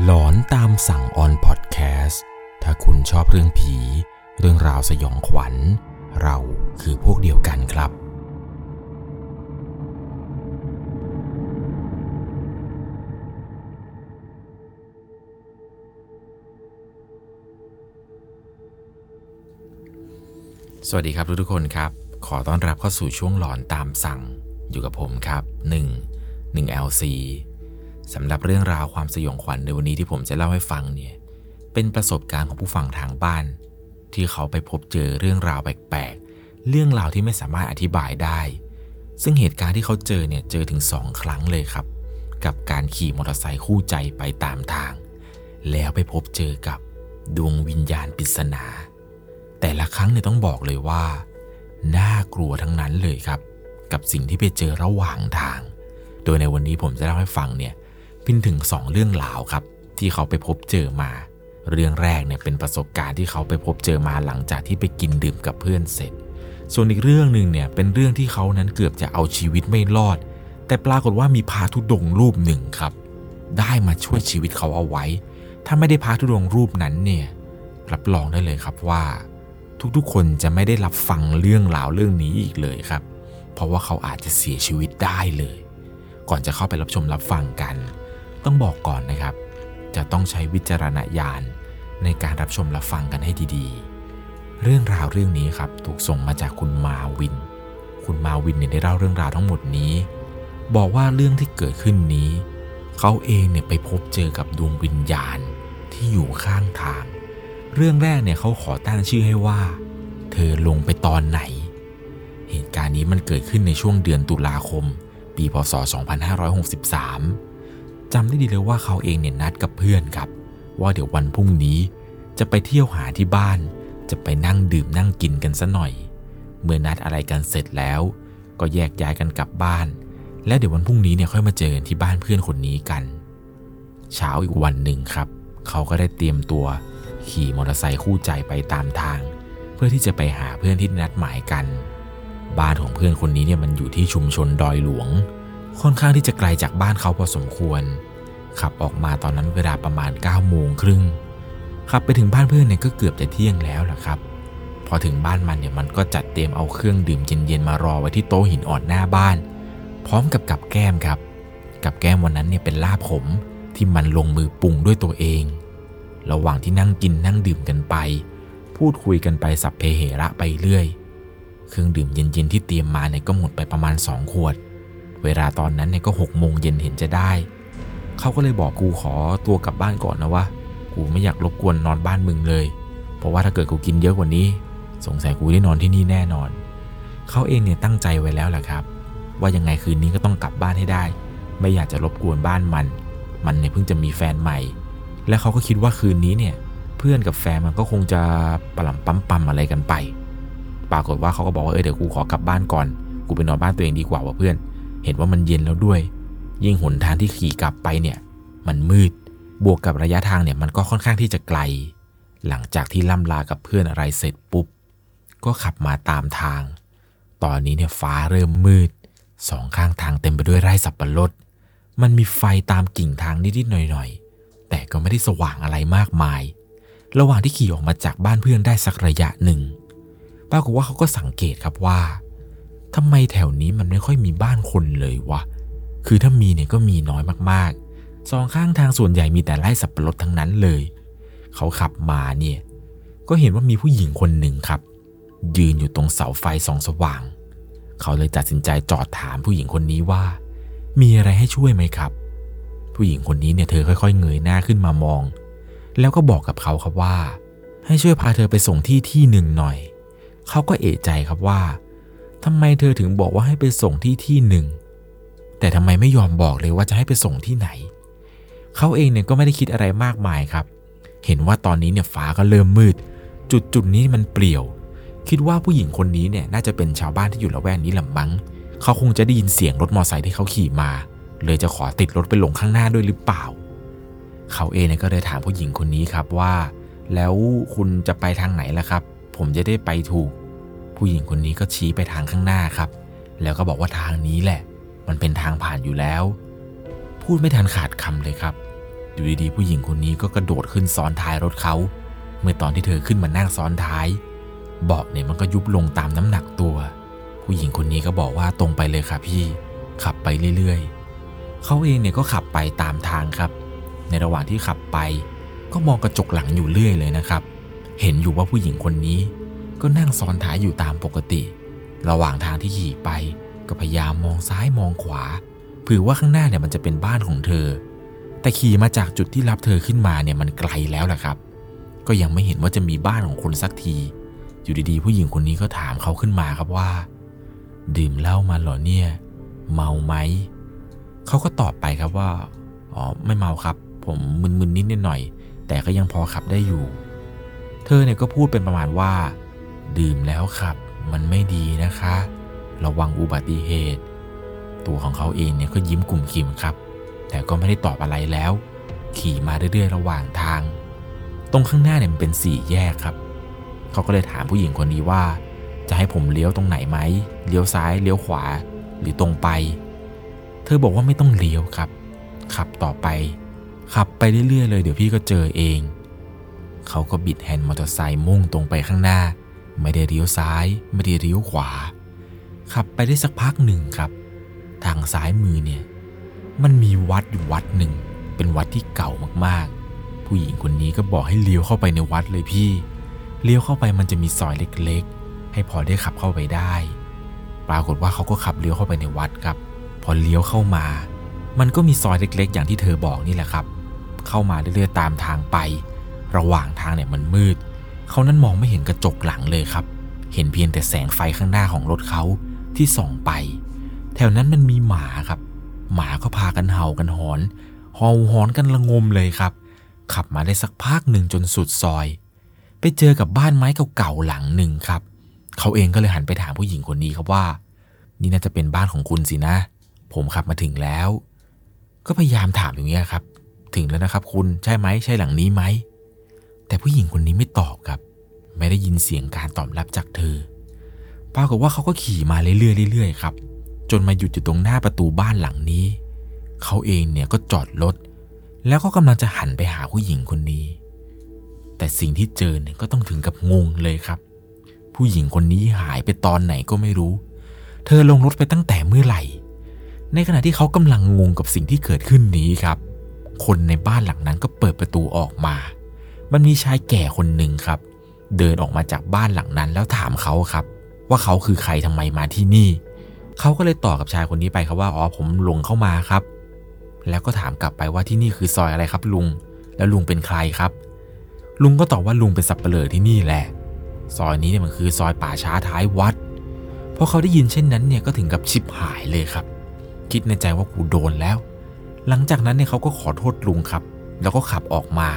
หลอนตามสั่งออนพอดแคสต์ถ้าคุณชอบเรื่องผี เรื่องราวสยองขวัญ เราคือพวกเดียวกันครับ สวัสดีครับทุกๆคนครับ ขอต้อนรับเข้าสู่ช่วงหลอนตามสั่งอยู่กับผมครับ 1 1 LC สำหรับเรื่องราวความสยองขวัญในวันนี้ที่ผมจะเล่าให้ฟังเนี่ย เป็นประสบการณ์ของผู้ฟังทางบ้าน ที่เขาไปพบเจอเรื่องราวแปลกๆ เรื่องราวที่ไม่สามารถอธิบายได้ ซึ่งเหตุการณ์ที่เขาเจอเนี่ยเจอถึงสองครั้งเลยครับ กับการขี่มอเตอร์ไซค์คู่ใจไปตามทาง แล้วไปพบเจอกับดวงวิญญาณปริศนา แต่ละครั้งเนี่ยต้องบอกเลยว่า น่ากลัวทั้งนั้นเลยครับ กับสิ่งที่ไปเจอระหว่างทาง โดยในวันนี้ผมจะเล่าให้ฟังเนี่ย เป็นถึงสองเรื่องราวครับ ที่เขาไปพบเจอมา เรื่องแรกเนี่ยเป็นประสบการณ์ที่เขาไปพบเจอมาหลังจากที่ไปกินดื่มกับเพื่อนเสร็จ ส่วนอีกเรื่องหนึ่งเนี่ยเป็นเรื่องที่เขานั้นเกือบจะเอาชีวิตไม่รอด แต่ปรากฏว่ามีพาทุดงรูปหนึ่งครับ ได้มาช่วยชีวิตเขาเอาไว้ ถ้าไม่ได้พาทุดงรูปนั้นเนี่ยรับรองได้เลยครับว่า ทุกๆคนจะไม่ได้รับฟังเรื่องราวเรื่องนี้อีกเลยครับ เพราะว่าเขาอาจจะเสียชีวิตได้เลย ก่อนจะเข้าไปรับชมรับฟังกัน ต้องบอกก่อนนะครับ จะต้องใช้วิจารณญาณในการรับชมรับฟังกันให้ดีๆ เรื่องราวเรื่องนี้ครับถูกส่งมาจากคุณมาวิน คุณมาวินเนี่ยได้เล่าเรื่องราวทั้งหมดนี้ บอกว่าเรื่องที่เกิดขึ้นนี้ เขาเองเนี่ยไปพบเจอกับดวงวิญญาณที่อยู่ข้างทาง เรื่องแรกเนี่ยเขาขอตั้งชื่อให้ว่า เธอลงไปตอนไหน เหตุการณ์นี้มันเกิดขึ้นในช่วงเดือนตุลาคม ปีพศ 2563 จำได้ดีเลยว่าเขาเองเนี่ยนัดกับเพื่อนครับ ว่าเดี๋ยววันพรุ่งนี้ จะไปเที่ยวหาที่บ้าน จะไปนั่งดื่มนั่งกินกันซะหน่อย เมื่อนัดอะไรกันเสร็จแล้ว ก็แยกย้ายกันกลับบ้าน และเดี๋ยววันพรุ่งนี้เนี่ยค่อยมาเจอกันที่บ้านเพื่อนคนนี้กันเช้าอีกวันหนึ่งครับ เขาก็ได้เตรียมตัวขี่มอเตอร์ไซค์คู่ใจไปตามทาง เพื่อที่จะไปหาเพื่อนที่นัดหมายกัน บ้านของเพื่อนคนนี้เนี่ยมันอยู่ที่ชุมชนดอยหลวง ค่อนข้างที่จะไกลจากบ้านเขาพอสมควร ขับออกมาตอนนั้นเวลาประมาณ9โมงครึ่งขับไปถึงบ้านเพื่อนเนี่ยก็เกือบจะเที่ยงแล้วล่ะครับ พอถึงบ้านมันเนี่ยมันก็จัดเตรียมเอาเครื่องดื่มเย็นๆมารอไว้ที่โต๊ะหินอ่อนหน้าบ้าน พร้อมกับกับแก้มครับ กับแก้มวันนั้นเนี่ยเป็นลาบผมที่มันลงมือปรุงด้วยตัวเอง ระหว่างที่นั่งกินนั่งดื่มกันไป พูดคุยกันไปสับเพเหระไปเรื่อย เครื่องดื่มเย็นๆที่เตรียมมาเนี่ยก็หมดไปประมาณ2ขวด เวลาตอนนั้นเนี่ยก็หกโมงเย็นเห็นจะได้ เขาก็เลยบอกกูขอตัวกลับบ้านก่อนนะวะ กูไม่อยากรบกวนนอนบ้านมึงเลย เพราะว่าถ้าเกิดกูกินเยอะกว่านี้ สงสัยกูได้นอนที่นี่แน่นอน เขาเองเนี่ยตั้งใจไว้แล้วแหละครับ ว่ายังไงคืนนี้ก็ต้องกลับบ้านให้ได้ ไม่อยากจะรบกวนบ้านมัน มันเนี่ยเพิ่งจะมีแฟนใหม่ และเขาก็คิดว่าคืนนี้เนี่ยเพื่อนกับแฟนมันก็คงจะปลำปั๊มปั๊มอะไรกันไป ปรากฏว่าเขาก็บอกว่าเออเดี๋ยวกูขอกลับบ้านก่อน กูไปนอนบ้านตัวเองดีกว่าว่ะเพื่อน เห็นว่ามันเย็นแล้วด้วย ยิ่งหนทางที่ขี่กลับไปเนี่ย มันมืด บวกกับระยะทางเนี่ยมันก็ค่อนข้างที่จะไกล หลังจากที่ล่ำลากับเพื่อนอะไรเสร็จปุ๊บ ก็ขับมาตามทาง ตอนนี้เนี่ยฟ้าเริ่มมืด สองข้างทางเต็มไปด้วยไร่สับปะรด มันมีไฟตามกิ่งทางนิดๆหน่อยๆ แต่ก็ไม่ได้สว่างอะไรมากมาย ระหว่างที่ขี่ออกมาจากบ้านเพื่อนได้สักระยะหนึ่งปรากฏว่าเขาก็สังเกตครับว่า ทำไมแถวนี้มันไม่ค่อยมีบ้านคนเลยวะ คือถ้ามีเนี่ยก็มีน้อยมากๆ สองข้างทางส่วนใหญ่มีแต่ไร่สับปะรดทั้งนั้นเลย เขาขับมาเนี่ย ก็เห็นว่ามีผู้หญิงคนหนึ่งครับ ยืนอยู่ตรงเสาไฟส่องสว่าง เขาเลยตัดสินใจจอดถามผู้หญิงคนนี้ว่า มีอะไรให้ช่วยไหมครับ ผู้หญิงคนนี้เนี่ยเธอค่อยๆเงยหน้าขึ้นมามอง แล้วก็บอกกับเขาครับว่า ให้ช่วยพาเธอไปส่งที่ที่หนึ่งหน่อย เขาก็เอะใจครับว่า ทำไมเธอถึงบอกว่าให้ไปส่งที่ที่หนึ่ง แต่ทำไมไม่ยอมบอกเลยว่าจะให้ไปส่งที่ไหน เขาเองเนี่ยก็ไม่ได้คิดอะไรมากมายครับ เห็นว่าตอนนี้เนี่ยฟ้าก็เริ่มมืด จุดจุดนี้มันเปลี่ยว คิดว่าผู้หญิงคนนี้เนี่ยน่าจะเป็นชาวบ้านที่อยู่ละแวกนี้ลำบัง เขาคงจะได้ยินเสียงรถมอเตอร์ไซค์ที่เขาขี่มา เลยจะขอติดรถไปลงข้างหน้าด้วยหรือเปล่า เขาเองเนี่ยก็เลยถามผู้หญิงคนนี้ครับว่า แล้วคุณจะไปทางไหนล่ะครับ ผมจะได้ไปถูก ผู้หญิงคนนี้ก็ชี้ไปทางข้างหน้าครับ แล้วก็บอกว่าทางนี้แหละ มันเป็นทางผ่านอยู่แล้ว พูดไม่ทันขาดคำเลยครับ อยู่ดีๆผู้หญิงคนนี้ก็กระโดดขึ้นซ้อนท้ายรถเขา เมื่อตอนที่เธอขึ้นมานั่งซ้อนท้าย เบาะเนี่ยมันก็ยุบลงตามน้ำหนักตัว ผู้หญิงคนนี้ก็บอกว่าตรงไปเลยค่ะพี่ ขับไปเรื่อยๆ เขาเองเนี่ยก็ขับไปตามทางครับ ในระหว่างที่ขับไป ก็มองกระจกหลังอยู่เรื่อยเลยนะครับ เห็นอยู่ว่าผู้หญิงคนนี้ ก็นั่งซ้อนท้ายอยู่ตามปกติ ระหว่างทางที่ขี่ไป ก็พยายามมองซ้ายมองขวาเผื่อว่าข้างหน้าเนี่ยมันจะเป็นบ้านของเธอ แต่ขี่มาจากจุดที่รับเธอขึ้นมาเนี่ยมันไกลแล้วแหละครับ ก็ยังไม่เห็นว่าจะมีบ้านของคนสักที อยู่ดีๆ ผู้หญิงคนนี้ก็ถามเขาขึ้นมาครับว่า ดื่มเหล้ามาเหรอเนี่ย เมาไหมเขาก็ตอบไปครับว่าอ๋อไม่เมาครับ ผมมึนๆนิดนิดหน่อย แต่ก็ยังพอขับได้อยู่ เธอเนี่ยก็พูดเป็นประมาณว่า ดื่มแล้วขับมันไม่ดีนะคะ ระวังอุบัติเหตุ ตัวของเขาเองเนี่ยก็ยิ้มกลุ่มขิมครับ แต่ก็ไม่ได้ตอบอะไรแล้ว ขี่มาเรื่อยๆระหว่างทาง ตรงข้างหน้าเนี่ยมันเป็นสี่แยกครับ เขาก็เลยถามผู้หญิงคนนี้ว่า จะให้ผมเลี้ยวตรงไหนไหมเลี้ยวซ้ายเลี้ยวขวาหรือตรงไป เธอบอกว่าไม่ต้องเลี้ยวครับ ขับต่อไป ขับไปเรื่อยๆเลย เดี๋ยวพี่ก็เจอเอง เขาก็บิดแฮนด์มอเตอร์ไซค์มุ่งตรงไปข้างหน้า ไม่ได้เลี้ยวซ้าย ไม่ได้เลี้ยวขวา ขับไปได้สักพักหนึ่งครับ ทางซ้ายมือเนี่ย มันมีวัดอยู่วัดหนึ่ง เป็นวัดที่เก่ามากๆ ผู้หญิงคนนี้ก็บอกให้เลี้ยวเข้าไปในวัดเลยพี่ เลี้ยวเข้าไปมันจะมีซอยเล็กๆ ให้พอได้ขับเข้าไปได้ ปรากฏว่าเขาก็ขับเลี้ยวเข้าไปในวัดครับ พอเลี้ยวเข้ามา มันก็มีซอยเล็ก ๆ อย่างที่เธอบอกนี่แหละครับ เข้ามาเรื่อยๆตามทางไป ระหว่างทางเนี่ยมันมืด เขานั้นมองไม่เห็นกระจกหลังเลยครับ เห็นเพียงแต่แสงไฟข้างหน้าของรถเขาที่ส่องไป แถวนั้นมันมีหมาครับ หมาก็พากันเห่ากันหอนเห่าหอนกันระงมเลยครับ ขับมาได้สักพักหนึ่งจนสุดซอย ไปเจอกับบ้านไม้เก่าๆหลังหนึ่งครับ เขาเองก็เลยหันไปถามผู้หญิงคนนี้ครับว่า นี่น่าจะเป็นบ้านของคุณสินะ ผมขับมาถึงแล้ว ก็พยายามถามอย่างเงี้ยครับ ถึงแล้วนะครับ คุณใช่ไหมใช่หลังนี้ไหม แต่ผู้หญิงคนนี้ไม่ตอบครับ ไม่ได้ยินเสียงการตอบรับจากเธอปรากฏว่าเขาก็ขี่มาเรื่อยๆเรื่อยๆครับ จนมาหยุดอยู่ตรงหน้าประตูบ้านหลังนี้ เขาเองเนี่ยก็จอดรถแล้วก็กำลังจะหันไปหาผู้หญิงคนนี้ แต่สิ่งที่เจอเนี่ยก็ต้องถึงกับงงเลยครับ ผู้หญิงคนนี้หายไปตอนไหนก็ไม่รู้ เธอลงรถไปตั้งแต่เมื่อไหร่ ในขณะที่เขากำลังงงกับสิ่งที่เกิดขึ้นนี้ครับ คนในบ้านหลังนั้นก็เปิดประตูออกมา มันมีชายแก่คนหนึ่งครับ เดินออกมาจากบ้านหลังนั้นแล้วถามเขาครับ ว่าเขาคือใครทำไมมาที่นี่ เขาก็เลยตอบกับชายคนนี้ไปครับว่าอ๋อผมหลงเข้ามาครับ แล้วก็ถามกลับไปว่าที่นี่คือซอยอะไรครับลุง แล้วลุงเป็นใครครับ ลุงก็ตอบว่าลุงเป็นสับเปลือที่นี่แหละ ซอยนี้เนี่ยมันคือซอยป่าช้าท้ายวัดพอเขาได้ยินเช่นนั้นเนี่ยก็ถึงกับชิบหายเลยครับ คิดในใจว่ากูโดนแล้ว หลังจากนั้นเนี่ยเขาก็ขอโทษลุงครับ แล้วก็ขับออกมา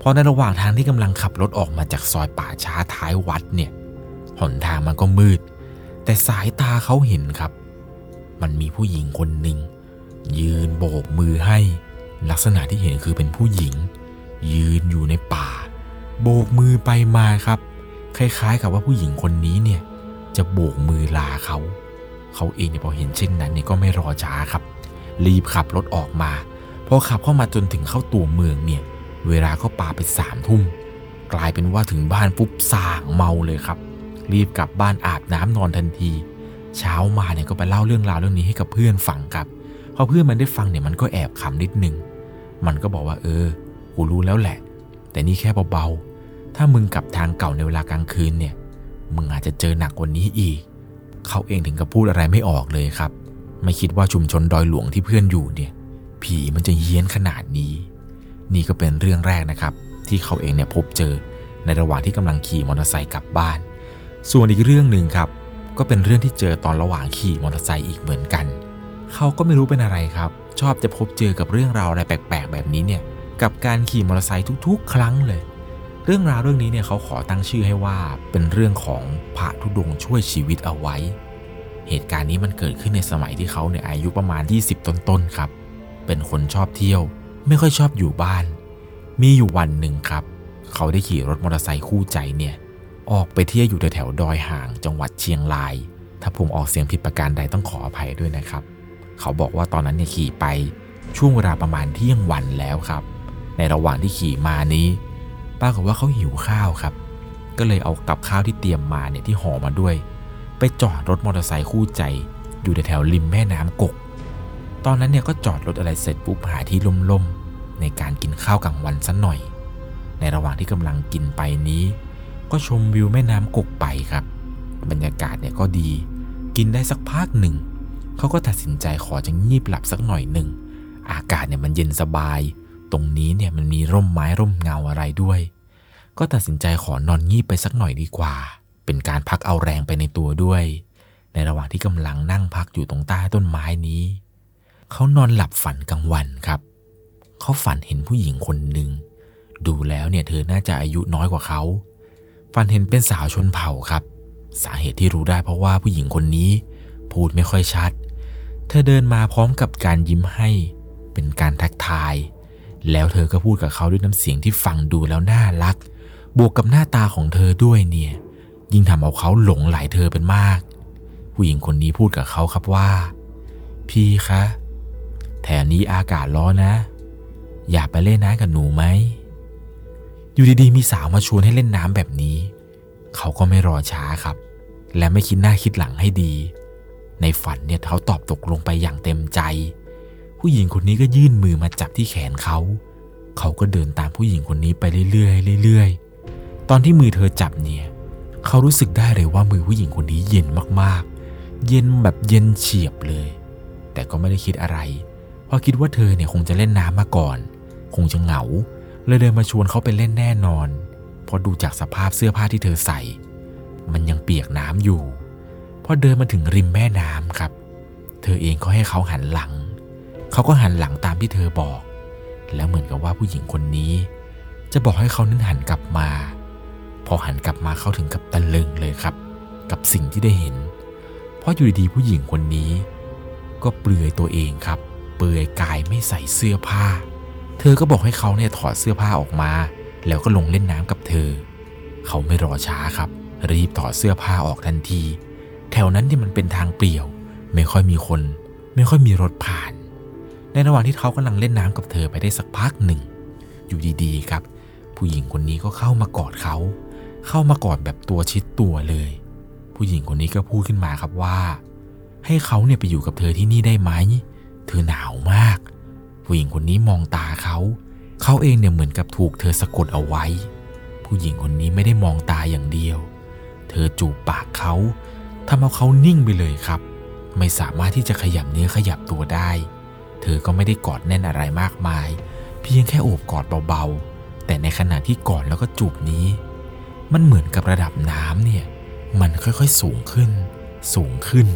พอในระหว่างทางที่กำลังขับรถออกมาจากซอยป่าช้าท้ายวัดเนี่ยหนทางมันก็มืด แต่สายตาเขาเห็นครับ มันมีผู้หญิงคนหนึ่งยืนโบกมือให้ ลักษณะที่เห็นคือเป็นผู้หญิง ยืนอยู่ในป่า โบกมือไปมาครับ คล้ายๆ กับว่าผู้หญิงคนนี้เนี่ยจะโบกมือลาเขา เขาเองเนี่ยพอเห็นเช่นนั้นเนี่ยก็ไม่รอช้าครับ รีบขับรถออกมาพอขับเข้ามาจนถึงเข้าตัวเมืองเนี่ย เวลาก็ปาไปสามทุ่ม กลายเป็นว่าถึงบ้านปุ๊บส่างเมาเลยครับ รีบกลับบ้านอาบน้ำนอนทันที เช้ามาเนี่ยก็ไปเล่าเรื่องราวเรื่องนี้ให้กับเพื่อนฟังครับพอเพื่อนมันได้ฟังเนี่ยมันก็แอบขำนิดนึง มันก็บอกว่าเออ กูรู้แล้วแหละ แต่นี่แค่เบาๆ ถ้ามึงกลับทางเก่าในเวลากลางคืนเนี่ย มึงอาจจะเจอหนักกว่านี้อีก เขาเองถึงกับพูดอะไรไม่ออกเลยครับ ไม่คิดว่าชุมชนดอยหลวงที่เพื่อนอยู่เนี่ย ผีมันจะเฮี้ยนขนาดนี้ นี่ก็เป็นเรื่องแรกนะครับ ที่เขาเองเนี่ยพบเจอในระหว่างที่กำลังขี่มอเตอร์ไซค์กลับบ้าน ส่วนอีกเรื่องหนึ่งครับ ก็เป็นเรื่องที่เจอตอนระหว่างขี่มอเตอร์ไซค์อีกเหมือนกัน เขาก็ไม่รู้เป็นอะไรครับ ชอบจะพบเจอกับเรื่องราวอะไรแปลกๆ แบบนี้เนี่ยกับการขี่มอเตอร์ไซค์ทุกๆ ครั้งเลย เรื่องราวเรื่องนี้เนี่ยเขาขอตั้งชื่อให้ว่าเป็นเรื่องของพระธุดงช่วยชีวิตเอาไว้ เหตุการณ์นี้มันเกิดขึ้นในสมัยที่เขาเนี่ยอายุประมาณ 20 ต้นๆครับ เป็นคนชอบเที่ยว ไม่ค่อยชอบอยู่บ้าน มีอยู่วันหนึ่งครับ เขาได้ขี่รถมอเตอร์ไซค์คู่ใจเนี่ย ออกไปเที่ยวอยู่แถวๆดอยห่างจังหวัดเชียงราย ถ้าผมออกเสียงผิดประการใดต้องขออภัยด้วยนะครับ เขาบอกว่าตอนนั้นเนี่ยขี่ไปช่วงเวลาประมาณเที่ยงวันแล้วครับ ในระหว่างที่ขี่มานี้ปรากฏว่าเขาหิวข้าวครับ ก็เลยเอากับข้าวที่เตรียมมาเนี่ยที่ห่อมาด้วย ไปจอดรถมอเตอร์ไซค์คู่ใจ อยู่แถวริมแม่น้ำกก ตอนนั้นเนี่ยก็จอดรถอะไรเสร็จปุ๊บหาที่ล่มๆ ในการกินข้าวกลางวันสักหน่อย ในระหว่างที่กำลังกินไปนี้ ก็ชมวิวแม่น้ำกกไปครับ บรรยากาศเนี่ยก็ดี กินได้สักพักหนึ่ง เขาก็ตัดสินใจขอจะงีบหลับสักหน่อยหนึ่ง อากาศเนี่ยมันเย็นสบาย ตรงนี้เนี่ยมันมีร่มไม้ร่มเงาอะไรด้วย ก็ตัดสินใจขอนอนงีบไปสักหน่อยดีกว่า เป็นการพักเอาแรงไปในตัวด้วย ในระหว่างที่กำลังนั่งพักอยู่ตรงใต้ต้นไม้นี้ เขานอนหลับฝันกลางวันครับ เขาฝันเห็นผู้หญิงคนหนึ่ง ดูแล้วเนี่ยเธอน่าจะอายุน้อยกว่าเขา ฝันเห็นเป็นสาวชนเผ่าครับ สาเหตุที่รู้ได้เพราะว่าผู้หญิงคนนี้พูดไม่ค่อยชัด เธอเดินมาพร้อมกับการยิ้มให้ เป็นการทักทาย แล้วเธอก็พูดกับเขาด้วยน้ำเสียงที่ฟังดูแล้วน่ารัก บวกกับหน้าตาของเธอด้วยเนี่ย ยิ่งทำเอาเขาหลงไหลเธอเป็นมาก ผู้หญิงคนนี้พูดกับเขาครับว่า พี่คะ แถวนี้อากาศร้อนนะ อยากไปเล่นน้ำกับหนูไหม อยู่ดีๆมีสาวมาชวนให้เล่นน้ำแบบนี้ เขาก็ไม่รอช้าครับ และไม่คิดหน้าคิดหลังให้ดี ในฝันเนี่ยเขาตอบตกลงไปอย่างเต็มใจ ผู้หญิงคนนี้ก็ยื่นมือมาจับที่แขนเขา เขาก็เดินตามผู้หญิงคนนี้ไปเรื่อยๆเรื่อยๆ ตอนที่มือเธอจับเนี่ย เขารู้สึกได้เลยว่ามือผู้หญิงคนนี้เย็นมากๆ เย็นแบบเย็นเฉียบเลย แต่ก็ไม่ได้คิดอะไรเพราะคิดว่าเธอเนี่ยคงจะเล่นน้ำมาก่อน คงจะเหงา เลยเดินมาชวนเขาไปเล่นแน่นอน เพราะดูจากสภาพเสื้อผ้าที่เธอใส่ มันยังเปียกน้ำอยู่ พอเดินมาถึงริมแม่น้ำครับ เธอเองก็ให้เขาหันหลัง เขาก็หันหลังตามที่เธอบอก แล้วเหมือนกับว่าผู้หญิงคนนี้ จะบอกให้เขานั้นหันกลับมา พอหันกลับมาเขาถึงกับตะลึงเลยครับ กับสิ่งที่ได้เห็น เพราะอยู่ดีๆผู้หญิงคนนี้ ก็เปลือยตัวเองครับ เปลือยกายไม่ใส่เสื้อผ้า เธอก็บอกให้เขาเนี่ยถอดเสื้อผ้าออกมา แล้วก็ลงเล่นน้ำกับเธอ เขาไม่รอช้าครับ รีบถอดเสื้อผ้าออกทันที แถวนั้นที่มันเป็นทางเปลี่ยว ไม่ค่อยมีคน ไม่ค่อยมีรถผ่าน ในระหว่างที่เขากำลังเล่นน้ำกับเธอไปได้สักพักหนึ่ง อยู่ดีๆครับ ผู้หญิงคนนี้ก็เข้ามากอดเขา เข้ามากอดแบบตัวชิดตัวเลย ผู้หญิงคนนี้ก็พูดขึ้นมาครับว่า ให้เขาเนี่ยไปอยู่กับเธอที่นี่ได้ไหม เธอหนาวมาก ผู้หญิงคนนี้มองตาเขา เขาเองเนี่ยเหมือนกับถูกเธอสะกดเอาไว้ ผู้หญิงคนนี้ไม่ได้มองตาอย่างเดียว เธอจูบปากเขาทำเอาเขานิ่งไปเลยครับ ไม่สามารถที่จะขยับเนื้อขยับตัวได้ เธอก็ไม่ได้กอดแน่นอะไรมากมาย เพียงแค่โอบกอดเบาๆ แต่ในขณะที่กอดแล้วก็จูบนี้ มันเหมือนกับระดับน้ำเนี่ย มันค่อยๆสูงขึ้น สูงขึ้น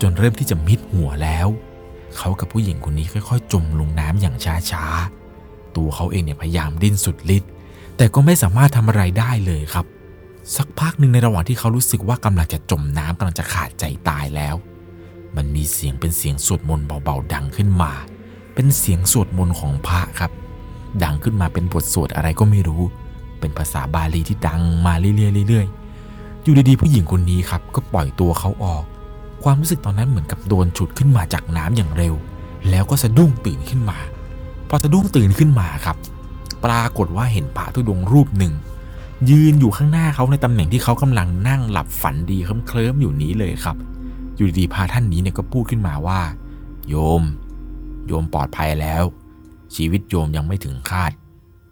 จนเริ่มที่จะมิดหัวแล้ว เขากับผู้หญิงคนนี้ค่อยๆ จมลงน้ำอย่างช้าๆ ตัวเขาเองเนี่ยพยายามดิ้นสุดฤทธิ์แต่ก็ไม่สามารถทำอะไรได้เลยครับ สักพักหนึ่งในระหว่างที่เขารู้สึกว่ากำลังจะจมน้ำกำลังจะขาดใจตายแล้ว มันมีเสียงเป็นเสียงสวดมนต์เบาๆดังขึ้นมา เป็นเสียงสวดมนต์ของพระครับ ดังขึ้นมาเป็นบทสวดอะไรก็ไม่รู้ เป็นภาษาบาลีที่ดังมาเรื่อยๆเรื่อยๆอยู่ดีๆผู้หญิงคนนี้ครับ ก็ปล่อยตัวเขาออก ความรู้สึกตอนนั้นเหมือนกับโดนฉุดขึ้นมาจากน้ำอย่างเร็ว แล้วก็สะดุ้งตื่นขึ้นมา พอสะดุ้งตื่นขึ้นมาครับ ปรากฏว่าเห็นพระธุดงรูปหนึ่ง ยืนอยู่ข้างหน้าเขาในตำแหน่งที่เขากำลังนั่งหลับฝันดีเคลิ้มๆอยู่นี้เลยครับ อยู่ดีๆพระท่านนี้เนี่ยก็พูดขึ้นมาว่า โยม โยมปลอดภัยแล้ว ชีวิตโยมยังไม่ถึงคาด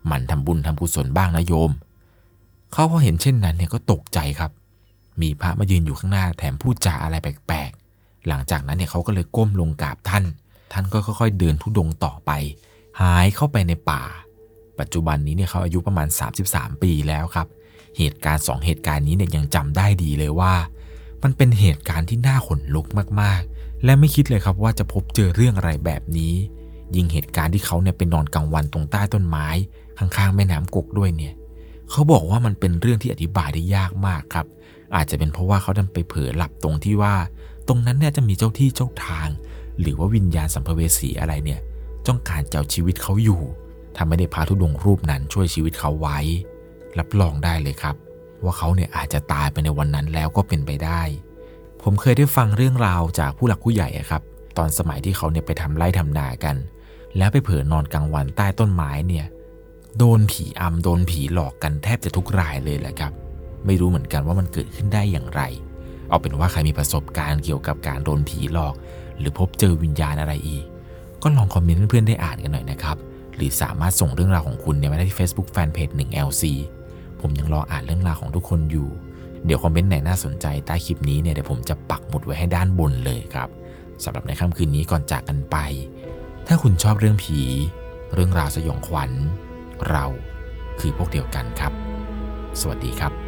หมั่นทำบุญทำกุศลบ้างนะโยม เขาพอเห็นเช่นนั้นเนี่ยก็ตกใจครับ มีพระมายืนอยู่ข้างหน้าแถมพูดจาอะไรแปลกๆ หลังจากนั้นเนี่ยเขาก็เลยก้มลงกราบท่าน ท่านก็ค่อยๆ เดินทุดงต่อไป หายเข้าไปในป่า ปัจจุบันนี้เนี่ยเขาอายุประมาณ 33 ปีแล้วครับ เหตุการณ์สองเหตุการณ์นี้เนี่ยยังจำได้ดีเลยว่า มันเป็นเหตุการณ์ที่น่าขนลุกมากๆ และไม่คิดเลยครับว่าจะพบเจอเรื่องอะไรแบบนี้ ยิ่งเหตุการณ์ที่เขาเนี่ยไปนอนกลางวันตรงใต้ต้นไม้ ข้างๆ แม่น้ำกกด้วยเนี่ยเขาบอกว่ามันเป็นเรื่องที่อธิบายได้ยากมากครับ อาจจะเป็นเพราะว่าเขาดันไปเผลอหลับตรงที่ว่า ตรงนั้นเนี่ยจะมีเจ้าที่เจ้าทาง หรือว่าวิญญาณสัมภเวสีอะไรเนี่ยจ้องการเจ้าชีวิตเขาอยู่ถ้าไม่ได้พาทุดงค์รูปนั้นช่วยชีวิตเขาไว้ รับรองได้เลยครับ ว่าเขาเนี่ยอาจจะตายไปในวันนั้นแล้วก็เป็นไปได้ ผมเคยได้ฟังเรื่องราวจากผู้หลักผู้ใหญ่ครับ ตอนสมัยที่เขาเนี่ยไปทำไร่ทำนากัน แล้วไปเผลอนอนกลางวันใต้ต้นไม้เนี่ยโดนผีอำโดนผีหลอกกันแทบจะทุกรายเลยแหละครับ ไม่รู้เหมือนกันว่ามันเกิดขึ้นได้อย่างไร เอาเป็นว่าใครมีประสบการณ์เกี่ยวกับการโดนผีหลอก หรือพบเจอวิญญาณอะไรอีก ก็ลองคอมเมนต์เพื่อนๆได้อ่านกันหน่อยนะครับ หรือสามารถส่งเรื่องราวของคุณเนี่ยมาได้ที่ Facebook Fanpage 1LC ผมยังรออ่านเรื่องราวของทุกคนอยู่ เดี๋ยวคอมเมนต์ไหนน่าสนใจใต้คลิปนี้เนี่ยเดี๋ยวผมจะปักหมุดไว้ให้ด้านบนเลยครับสำหรับในค่ำคืนนี้ก่อนจากกันไป ถ้าคุณชอบเรื่องผี เรื่องราวสยองขวัญ เราคือพวกเดียวกันครับ สวัสดีครับ